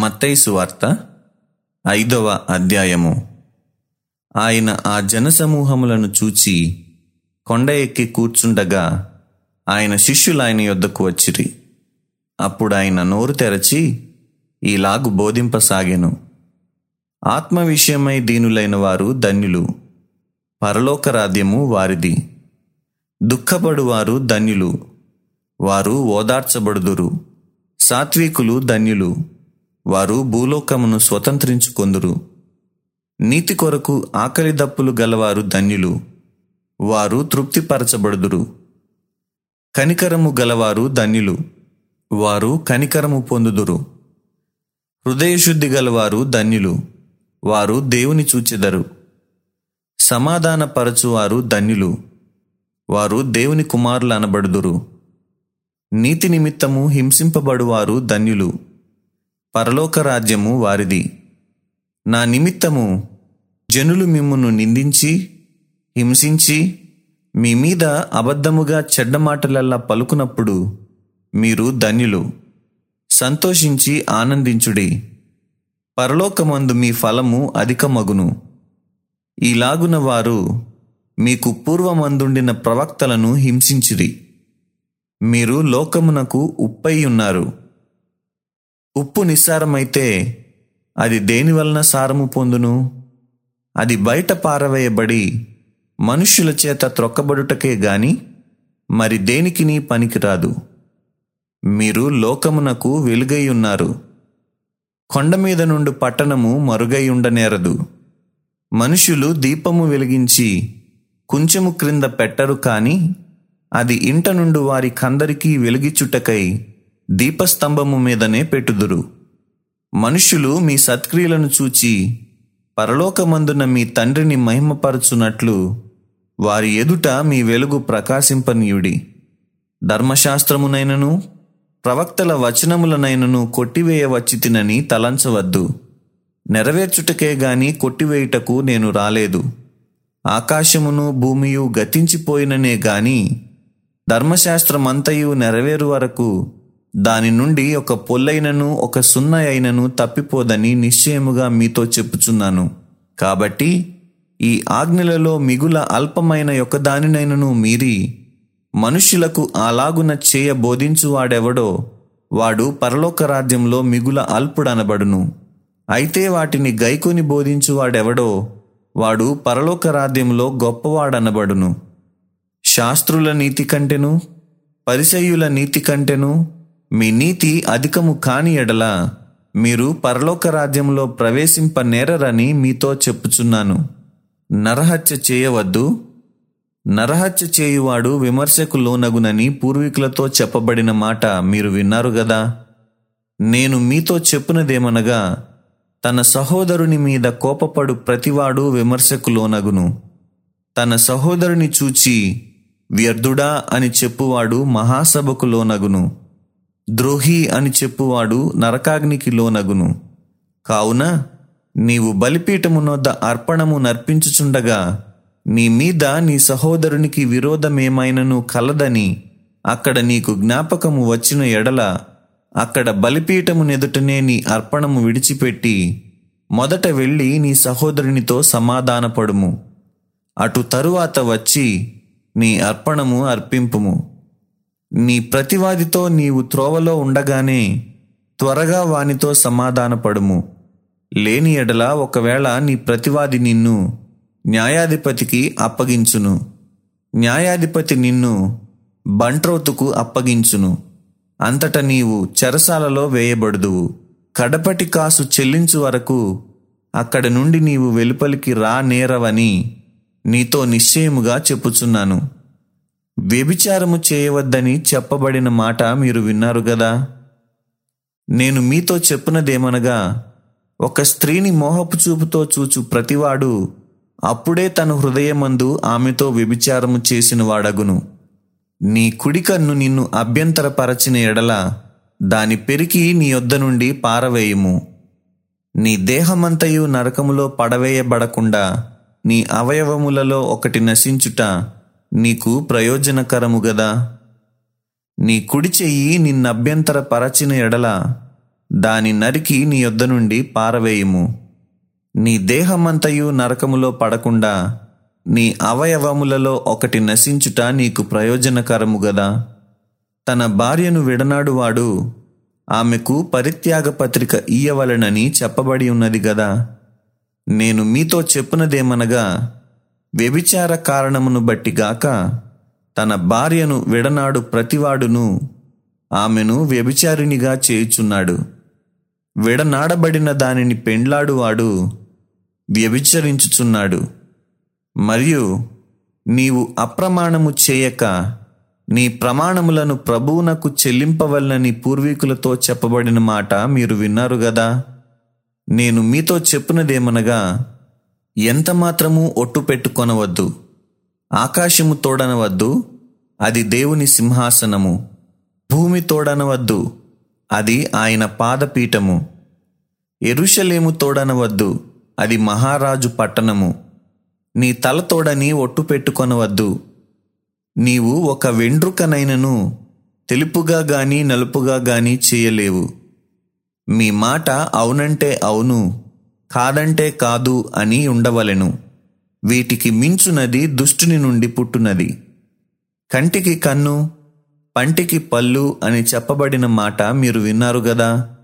మత్తైసు వార్త ఐదవ అధ్యాయము. ఆయన ఆ జనసమూహములను చూచి కొండ ఎక్కి కూర్చుండగా ఆయన శిష్యులు ఆయన యొద్దకు వచ్చిరి. అప్పుడు ఆయన నోరు తెరచి ఈలాగు బోధింపసాగెను. ఆత్మ విషయమై దీనులైన వారు ధన్యులు పరలోక రాజ్యము వారిది. దుఃఖపడువారు ధన్యులు వారు ఓదార్చబడుదురు సాత్వికులు ధన్యులు. వారు భూలోకమును స్వతంత్రించుకొందురు. నీతి కొరకు ఆకలి దప్పులు గలవారు ధన్యులు. వారు తృప్తిపరచబడుదురు. కనికరము గలవారు ధన్యులు. వారు కనికరము పొందుదురు. హృదయశుద్ధి గలవారు ధన్యులు. వారు దేవుని చూచెదరు. సమాధానపరచువారు ధన్యులు. వారు దేవుని కుమారులు అనబడుదురు. నీతి నిమిత్తము హింసింపబడువారు ధన్యులు. పరలోక రాజ్యము వారిది. నా నిమిత్తము జనులు మిమ్మును నిందించి హింసించి మీ మీద అబద్ధముగా చెడ్డ మాటలల్లా పలుకునప్పుడు మీరు ధన్యులు సంతోషించి ఆనందించుడి. పరలోకమందు మీ ఫలము అధికమగును. ఈలాగున వారు మీకు పూర్వమందుండిన ప్రవక్తలను హింసించిరి. మీరు లోకమునకు ఉప్పై ఉన్నారు. ఉప్పు నిస్సారమైతే అది దేని వలన సారము పొందును? అది బయట పారవేయబడి మనుష్యుల చేత త్రొక్కబడుటకే గాని మరి దేనికిని పనికిరాదు? మీరు లోకమునకు వెలుగై ఉన్నారు. కొండ మీద నుండి పట్టణము మరుగై ఉండనేరదు. మనుషులు దీపము వెలిగించి కుంచెము క్రింద పెట్టరు కాని అది ఇంట నుండి వారి కందరికీ వెలిగిచుటకై దీపస్తంభము మీదనే పెట్టుదురు. మనుష్యులు మీ సత్క్రియలను చూచి పరలోకమందున మీ తండ్రిని మహిమపరచునట్లు వారి ఎదుట మీ వెలుగు ప్రకాశింపనీయుడి. ధర్మశాస్త్రమునైనను ప్రవక్తల వచనములనైనను కొట్టివేయవచ్చి తినని తలంచవద్దు. నెరవేర్చుటకే గాని కొట్టివేయుటకు నేను రాలేదు. ఆకాశమును భూమియు గతించిపోయిననే గాని ధర్మశాస్త్రమంతయు నెరవేరు వరకు దాని నుండి ఒక పొల్లైనను ఒక సున్న అయినను తప్పిపోదని నిశ్చయముగా మీతో చెప్పుచున్నాను. కాబట్టి ఈ ఆజ్ఞలలో మిగుల అల్పమైన దానినైనను మీరి మనుష్యులకు అలాగున చేయ బోధించువాడెవడో వాడు పరలోక రాజ్యంలో మిగుల అల్పుడనబడును. అయితే వాటిని గైకొని బోధించువాడెవడో వాడు పరలోక రాజ్యంలో గొప్పవాడనబడును. శాస్త్రుల నీతి కంటెను పరిసయ్యుల నీతి కంటెను మీ నీతి అధికము కాని ఎడల మీరు పరలోక రాజ్యంలో ప్రవేశింప నేరరని మీతో చెప్పుచున్నాను. నరహత్య చేయవద్దు. నరహత్య చేయువాడు విమర్శకు లోనగునని పూర్వీకులతో చెప్పబడిన మాట మీరు విన్నారు గదా? నేను మీతో చెప్పునదేమనగా తన సహోదరుని మీద కోపపడు ప్రతివాడు విమర్శకు లోనగును. తన సహోదరుని చూచి వ్యర్థుడా అని చెప్పువాడు మహాసభకు లోనగును. ద్రోహి అని చెప్పువాడు నరకాగ్నికి లోనగును. కావున నీవు బలిపీఠమునొద్ద అర్పణము నర్పించుచుండగా నీ మీద నీ సహోదరునికి విరోధమేమైనను కలదని అక్కడ నీకు జ్ఞాపకము వచ్చిన ఎడల అక్కడ బలిపీఠమునెదుటనే నీ అర్పణము విడిచిపెట్టి మొదట వెళ్ళి నీ సహోదరునితో సమాధానపడుము. అటు తరువాత వచ్చి నీ అర్పణము అర్పింపుము. నీ ప్రతివాదితో నీవు త్రోవలో ఉండగానే త్వరగా వానితో సమాధానపడుము. లేని ఎడల ఒకవేళ నీ ప్రతివాది నిన్ను న్యాయాధిపతికి అప్పగించును. న్యాయాధిపతి నిన్ను బంట్రోతుకు అప్పగించును. అంతట నీవు చెరసాలలో వేయబడుదువు. కడపటి కాసు చెల్లించు వరకు అక్కడ నుండి నీవు వెలుపలికి రా నేరవని నీతో నిశ్చయముగా చెప్పుచున్నాను. వ్యభిచారము చేయవద్దని చెప్పబడిన మాట మీరు విన్నారు కదా నేను మీతో చెప్పినదేమనగా ఒక స్త్రీని మోహపు చూపుతో చూచు ప్రతివాడు అప్పుడే తన హృదయమందు ఆమెతో వ్యభిచారము చేసిన వాడగును నీ కుడికన్ను నిన్ను అభ్యంతరపరచిన ఎడల దాని పెరికి నీ యొద్ద నుండి పారవేయుము. నీ దేహమంతయు నరకములో పడవేయబడకుండా నీ అవయవములలో ఒకటి నశించుట నీకు ప్రయోజనకరము గదా? నీ కుడి చెయ్యి నిన్నభ్యంతర పరచిన ఎడల దాని నరికి నీ యొద్ద నుండి పారవేయుము. నీ దేహమంతయు నరకములో పడకుండా నీ అవయవములలో ఒకటి నశించుట నీకు ప్రయోజనకరము గదా? తన భార్యను విడనాడువాడు ఆమెకు పరిత్యాగ పత్రిక ఇయ్యవలెనని చెప్పబడి ఉన్నది గదా? నేను మీతో చెప్పునదేమనగా వ్యభిచార కారణమును బట్టి గాక తన భార్యను విడనాడు ప్రతివాడును ఆమెను వ్యభిచారినిగా చేయుచున్నాడు. విడనాడబడిన దానిని పెండ్లాడువాడు వ్యభిచరించుచున్నాడు. మరియు నీవు అప్రమాణము చేయక నీ ప్రమాణములను ప్రభువునకు చెల్లింపవలనని పూర్వీకులతో చెప్పబడిన మాట మీరు విన్నారు గదా? నేను మీతో చెప్పినదేమనగా ఎంతమాత్రము ఒట్టు పెట్టుకొనవద్దు. ఆకాశము తోడనవద్దు అది దేవుని సింహాసనము. భూమి తోడనవద్దు అది ఆయన పాదపీఠము. ఎరుషలేము తోడనవద్దు అది మహారాజు పట్టణము. నీ తల తోడని ఒట్టు పెట్టుకొనవద్దు. నీవు ఒక వెండ్రుకనైనను తెలుపుగా గాని నలుపుగా గాని చేయలేవు. మీ మాట అవునంటే అవును. కాదంటే కాదు అని ఉండవలెను. వీటికి మించునది దుష్టుని నుండి పుట్టునది. కంటికి కన్ను పంటికి పళ్ళు అని చెప్పబడిన మాట మీరు విన్నారు గదా?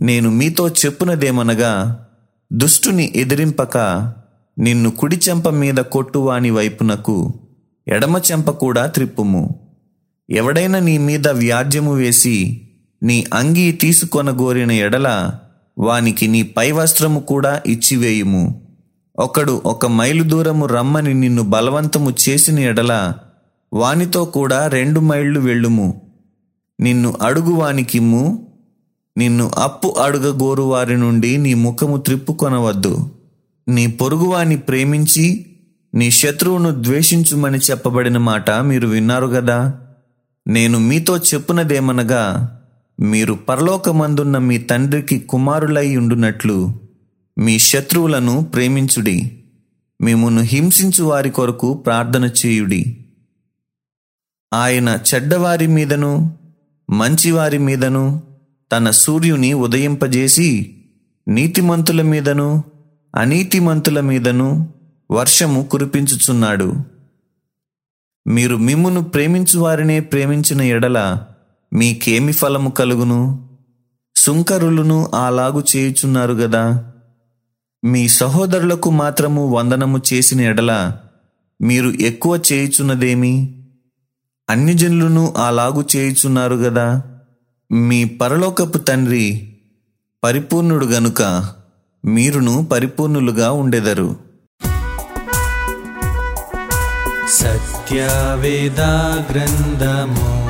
నేను మీతో చెప్పునదేమనగా దుష్టుని ఎదిరింపక నిన్ను కుడి చెంప మీద కొట్టువాని వైపునకు ఎడమ చెంప కూడా త్రిప్పుము. ఎవడైనా నీ మీద వ్యాజ్యము వేసి నీ అంగీ తీసుకొనగోరిన ఎడల వానికి నీ పై వస్త్రము కూడా ఇచ్చివేయుము. ఒకడు ఒక మైలు దూరము రమ్మని నిన్ను బలవంతము చేసిన ఎడల వానితో కూడా రెండు మైళ్ళు వెళ్ళుము. నిన్ను అడుగు వానికిమ్ము. నిన్ను అప్పు అడుగగోరు వారి నుండి నీ ముఖము త్రిప్పుకొనవద్దు. నీ పొరుగువాని ప్రేమించి నీ శత్రువును ద్వేషించుమని చెప్పబడిన మాట మీరు విన్నారు గదా? నేను మీతో చెప్పునదేమనగా మీరు పరలోకమందున్న మీ తండ్రికి కుమారులై ఉండునట్లు మీ శత్రువులను ప్రేమించుడి. మిమ్మును హింసించు వారి కొరకు ప్రార్థన చేయుడి. ఆయన చెడ్డవారి మీదను మంచివారి మీదను తన సూర్యుని ఉదయింపజేసి నీతిమంతుల మీదను అనీతిమంతుల మీదను వర్షము కురిపించుచున్నాడు. మీరు మిమ్మును ప్రేమించు వారినే ప్రేమించిన ఎడల మీకేమి ఫలము కలుగును? సుంకరులను అలాగు చేయుచున్నారు గదా. మీ సహోదరులకు మాత్రము వందనము చేసిన ఎడల మీరు ఎక్కువ చేయుచున్నదేమి? అన్యజనులను అలాగు చేయుచున్నారు గదా. మీ పరలోకపు తండ్రి పరిపూర్ణుడు గనుక మీరును పరిపూర్ణులుగా ఉండెదరు. సత్యవేదా గ్రంథము